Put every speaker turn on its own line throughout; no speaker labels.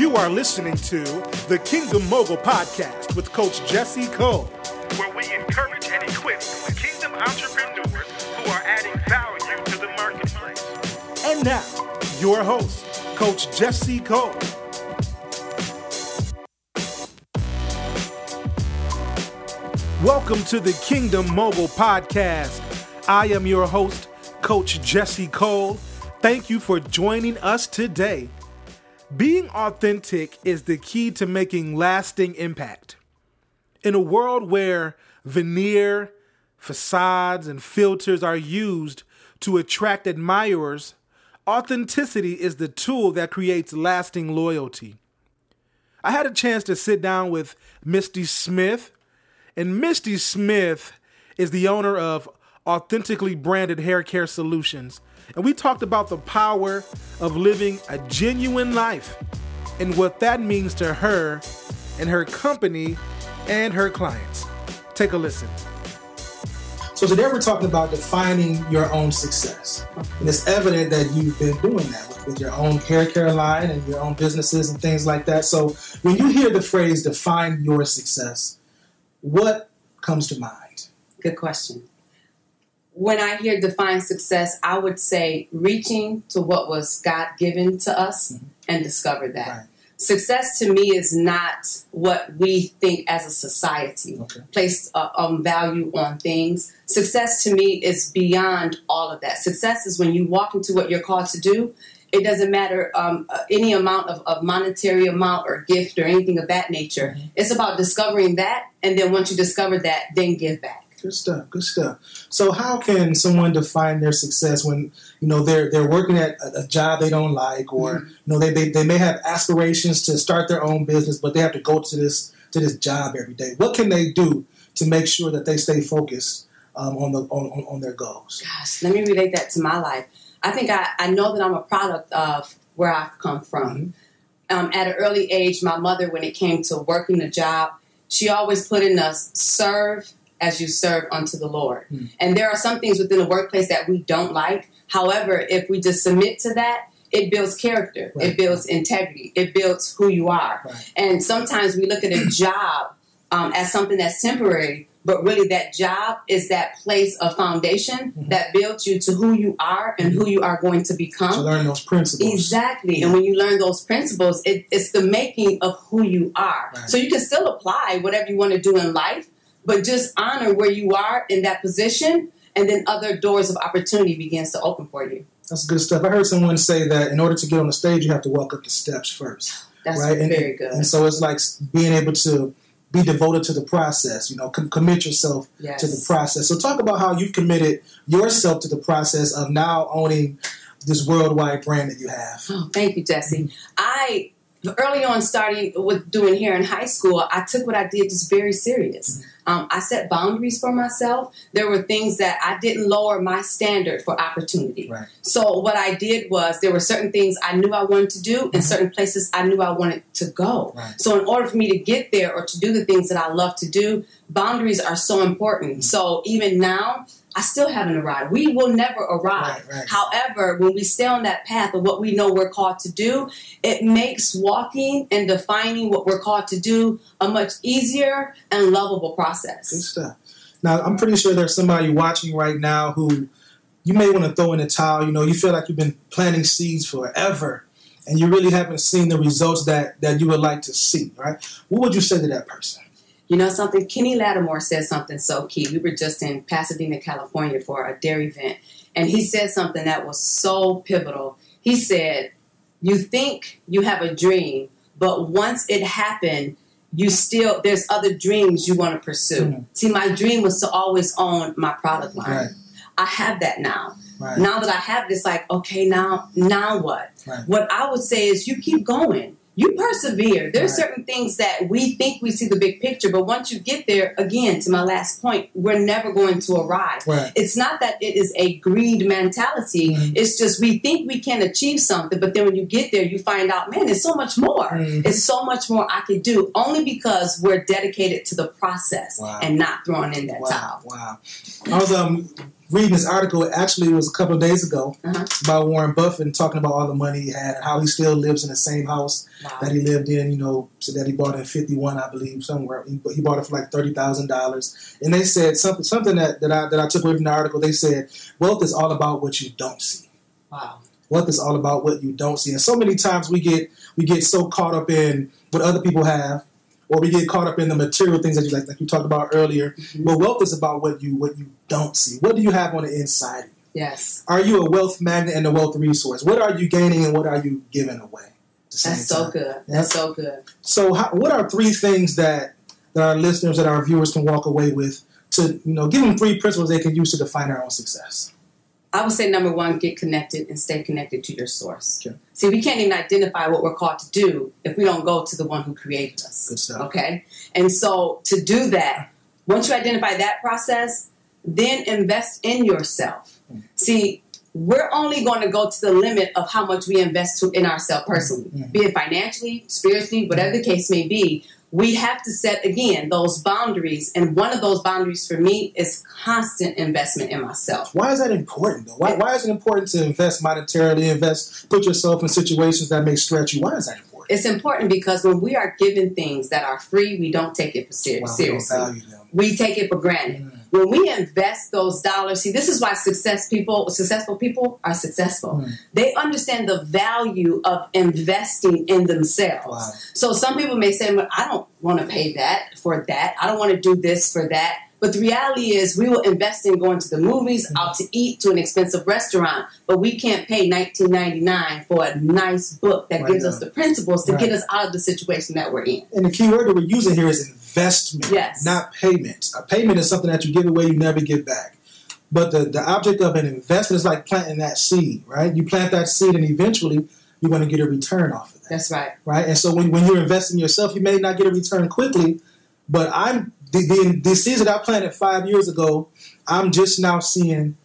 You are listening to the Kingdom Mogul Podcast with Coach Jesse Cole,
where we encourage and equip kingdom entrepreneurs who are adding value to the marketplace.
And now, your host, Coach Jesse Cole. Welcome to the Kingdom Mogul Podcast. I am your host, Coach Jesse Cole. Thank you for joining us today. Being authentic is the key to making lasting impact. In a world where veneer, facades, and filters are used to attract admirers, authenticity is the tool that creates lasting loyalty. I had a chance to sit down with Misty Smith, and Misty Smith is the owner of Authentically Branded Hair Care Solutions and we talked about the power of living a genuine life and what that means to her and her company and her clients. Take a listen.
So today we're talking about defining your own success. And it's evident that you've been doing that with, with, your own hair care line and your own businesses and things like that. So when you hear the phrase define your success, what comes to mind?
Good question when I hear define success, I would say reaching to what was God given to us mm-hmm. and discover that. Right. Success to me is not what we think as a society okay. placed uh, um, value on things. Success to me is beyond all of that. Success is when you walk into what you're called to do. It doesn't matter um, uh, any amount of, of, monetary amount or gift or anything of that nature. Mm-hmm. It's about discovering that, and then once you discover that, then give back.
Good stuff. Good stuff. So, how can someone define their success when you know they're they're working at a, a job they don't like, or mm-hmm. you know they, they they may have aspirations to start their own business, but they have to go to this to this job every day. What can they do to make sure that they stay focused um, on the on, on their goals?
Gosh, let me relate that to my life. I think I, I know that I'm a product of where I've come from. Mm-hmm. Um, at an early age, my mother, when it came to working a job, she always put in us serve as you serve unto the Lord. Mm. And there are some things within the workplace that we don't like. However, if we just submit to that, it builds character, right. it builds integrity, it builds who you are. Right. And sometimes we look at a job um, as something that's temporary, but really that job is that place of foundation mm-hmm. that builds you to who you are and who you are going to become.
To learn those principles.
Exactly. And when you learn those principles, it, it's the making of who you are. Right. So you can still apply whatever you want to do in life, but just honor where you are in that position and then other doors of opportunity begins to open for you.
That's good stuff. I heard someone say that in order to get on the stage you have to walk up the steps first
that's right? And, very good.
and so it's like being able to be devoted to the process you know com- commit yourself yes. to the process. So talk about how you've committed yourself to the process of now owning this worldwide brand that you have.
Oh, thank you jesse. I early on starting with doing here in high school i took what i did just very serious um, i set boundaries for myself there were things that i didn't lower my standard for opportunity right. so what i did was there were certain things i knew i wanted to do and mm-hmm. certain places i knew i wanted to go right. so in order for me to get there or to do the things that i love to do boundaries are so important mm-hmm. so even now I still haven't arrived. We will never arrive. Right, right. However, when we stay on that path of what we know we're called to do, it makes walking and defining what we're called to do a much easier and lovable process.
Good stuff. Now, I'm pretty sure there's somebody watching right now who you may want to throw in the towel. You know, you feel like you've been planting seeds forever and you really haven't seen the results that, that you would like to see, right? What would you say to that person?
You know something? Kenny Lattimore said something so key. We were just in Pasadena, California for a dairy event, and he said something that was so pivotal. He said, You think you have a dream, but once it happened, you still there's other dreams you want to pursue. Mm-hmm. See, my dream was to always own my product line. Right. I have that now. Right. Now that I have this, like, okay, now now what? Right. What I would say is you keep going you persevere. There's right. certain things that we think we see the big picture, but once you get there, again, to my last point, we're never going to arrive. Right. It's not that it is a greed mentality. Mm-hmm. It's just we think we can achieve something, but then when you get there, you find out, man, it's so much more. Mm-hmm. It's so much more I could do only because we're dedicated to the process wow. and not throwing in that
wow.
towel.
Wow. I was um reading this article. It actually was a couple of days ago
Uh-huh.
about Warren Buffett and talking about all the money he had and how he still lives in the same house
Wow.
that he lived in. You know, so that he bought in '51, I believe, somewhere. He, he bought it for like thirty thousand dollars. And they said something something that, that I that I took away from the article. They said wealth is all about what you don't see.
Wow.
Wealth is all about what you don't see. And so many times we get we get so caught up in what other people have, or we get caught up in the material things that you like, like you talked about earlier.
Mhm.
But wealth is about what you what you don't see. What do you have on the inside? of you?
Yes.
Are you a wealth magnet and a wealth resource? What are you gaining and what are you giving away? at the same
That's so
time?
good. That's so good.
So, how, what are three things that that our listeners, that our viewers can walk away with to you know give them three principles they can use to define their own success?
I would say number one, get connected and stay connected to your source.
Okay.
See, we can't even identify what we're called to do if we don't go to the one who created us.
Good stuff.
Okay? And so to do that, once you identify that process, then invest in yourself.
Mm.
See, we're only going to go to the limit of how much we invest to in ourselves personally,
Mhm.
be it financially, spiritually, whatever the case may be. We have to set again those boundaries, and one of those boundaries for me is constant investment in myself.
Why is that important though? Why, why is it important to invest monetarily, invest, put yourself in situations that may stretch you? Why is that important?
It's important because when we are given things that are free, we don't take it for ser-
Wow, we
seriously.
value them.
we take it for granted.
Mm.
When we invest those dollars, see, this is why success people, successful people are successful.
Mm.
They understand the value of investing in themselves.
Wow.
So some people may say, well, I don't want to pay that for that. I don't want to do this for that. But the reality is, we will invest in going to the movies,
Mm.
out to eat, to an expensive restaurant, but we can't pay nineteen ninety nine for a nice book that
Right
gives
on.
us the principles to
Right.
get us out of the situation that we're in.
And the key word that we're using here is investment,
Yes.
not payment. A payment is something that you give away, you never get back. But the, the object of an investment is like planting that seed, right? You plant that seed, and eventually you're going to get a return off of that.
That's right.
right? And so when, when you're investing yourself, you may not get a return quickly, but I'm the, the, the seeds that I planted five years ago, I'm just now seeing,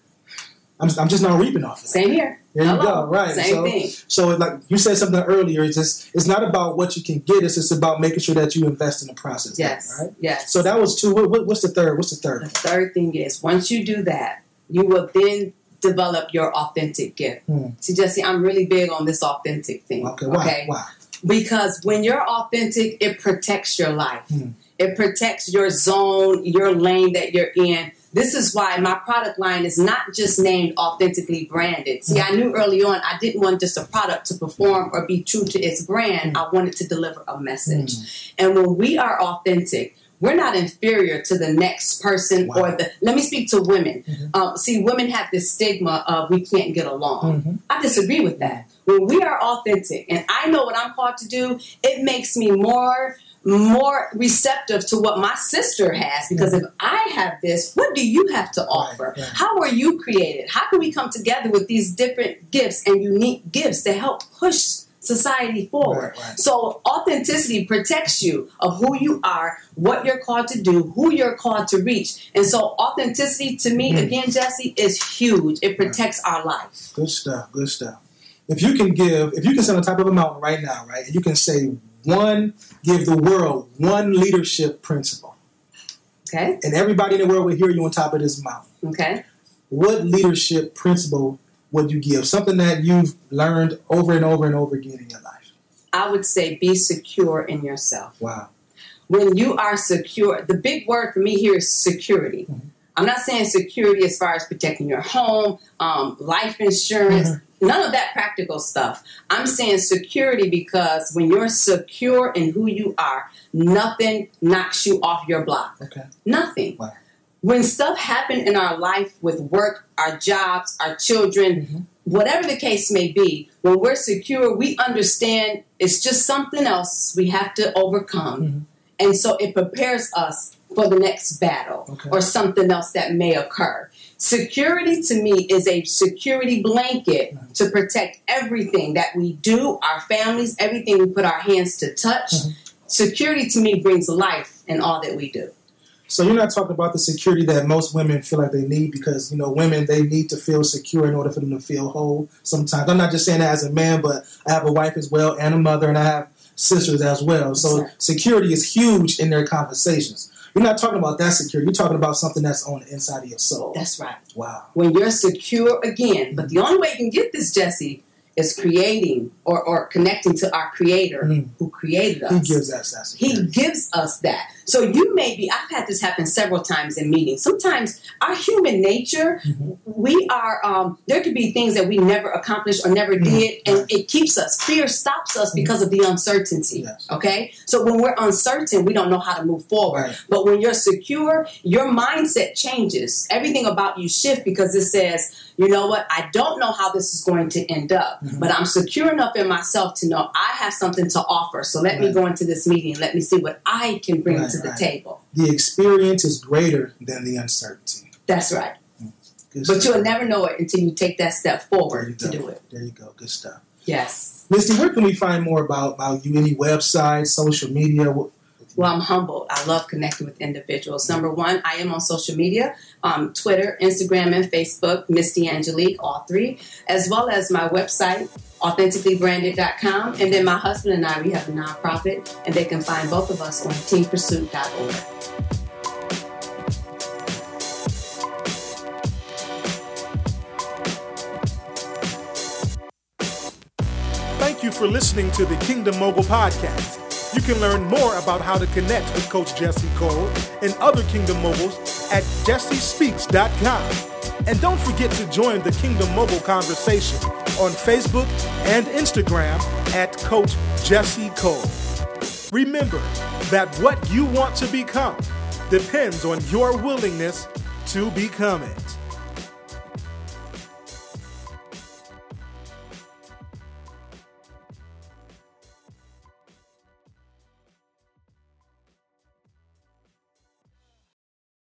I'm, I'm just now reaping off of it.
Same here.
There you go, right?
Same
so,
thing.
so like you said something earlier, it's just it's not about what you can get; it's just about making sure that you invest in the process.
Yes.
right?
Yes.
So that was two. What, what, what's the third? What's the third?
The
third?
thing is once you do that, you will then develop your authentic gift.
Hmm.
See, Jesse, I'm really big on this authentic thing.
Okay, why? Why?
Because when you're authentic, it protects your life.
Hmm.
It protects your zone, your lane that you're in. This is why my product line is not just named authentically branded. See, I knew early on I didn't want just a product to perform or be true to its brand. I wanted to deliver a message. And when we are authentic, we're not inferior to the next person
Wow.
or the. Let me speak to women.
Mhm.
Um, see, women have this stigma of we can't get along.
Mhm.
I disagree with that. When we are authentic, and I know what I'm called to do, it makes me more more receptive to what my sister has because if I have this, what do you have to offer?
right.
How are you created? How can we come together with these different gifts and unique gifts to help push society forward?
Right, right.
So authenticity protects you of who you are, what you're called to do, who you're called to reach. And so authenticity to me,
Mhm.
again, Jesse, is huge. It protects our life.
Good stuff. Good stuff. If you can give, if you can stand on top of a mountain right now, right, and you can say one, give the world one leadership principle,
Okay?
and everybody in the world will hear you on top of this mountain.
Okay?
what leadership principle would you give? Something that you've learned over and over and over again in your life.
I would say be secure in yourself.
Wow.
when you are secure, the big word for me here is security.
Mhm.
I'm not saying security as far as protecting your home, um, life insurance, none of that practical stuff. I'm saying security because when you're secure in who you are, nothing knocks you off your block.
Okay.
Nothing.
Wow.
When stuff happen in our life with work, our jobs, our children,
Mhm.
whatever the case may be, when we're secure, we understand it's just something else we have to overcome.
Mhm.
And so it prepares us for the next battle
Okay.
or something else that may occur. Security to me is a security blanket to protect everything that we do, our families, everything we put our hands to touch.
Mhm.
Security to me brings life in all that we do.
So you're not talking about the security that most women feel like they need because you know women they need to feel secure in order for them to feel whole. Sometimes I'm not just saying that as a man, but I have a wife as well and a mother, and I have sisters as well. So security is huge in their conversations. You're not talking about that security. You're talking about something that's on the inside of your soul.
That's right.
wow.
When you're secure again, but the only way you can get this, Jesse, is creating or, or connecting to our Creator
Mm.
who created us.
He gives us that
He gives us that. So you may be, I've had this happen several times in meetings. Sometimes our human nature,
Mhm.
we are, um, there could be things that we never accomplished or never
Mhm.
did, and it keeps us. Fear stops us because of the uncertainty.
Yes.
Okay? So when we're uncertain, we don't know how to move forward.
Right.
But when you're secure, your mindset changes. Everything about you shift because it says, you know what, I don't know how this is going to end up,
Mhm.
but I'm secure enough in myself to know I have something to offer. So let me go into this meeting. Let me see what I can bring
Right,
to the
right.
table.
The experience is greater than the uncertainty.
That's right. Mm.
Good
But you'll never know it until you take that step forward to do it.
There you go. Good stuff.
Yes.
Misty, where can we find more about, about you? Any websites, social media?
Well, I'm humbled. I love connecting with individuals. Number one, I am on social media um, Twitter, Instagram, and Facebook, Misty Angelique, all three, as well as my website, authenticallybranded.com. And then my husband and I, we have a nonprofit, and they can find both of us on teampursuit.org.
Thank you for listening to the Kingdom Mogul Podcast. You can learn more about how to connect with Coach Jesse Cole and other Kingdom Moguls at jessespeaks.com. And don't forget to join the Kingdom Mogul conversation on Facebook and Instagram at Coach Jesse Cole. Remember that what you want to become depends on your willingness to become it.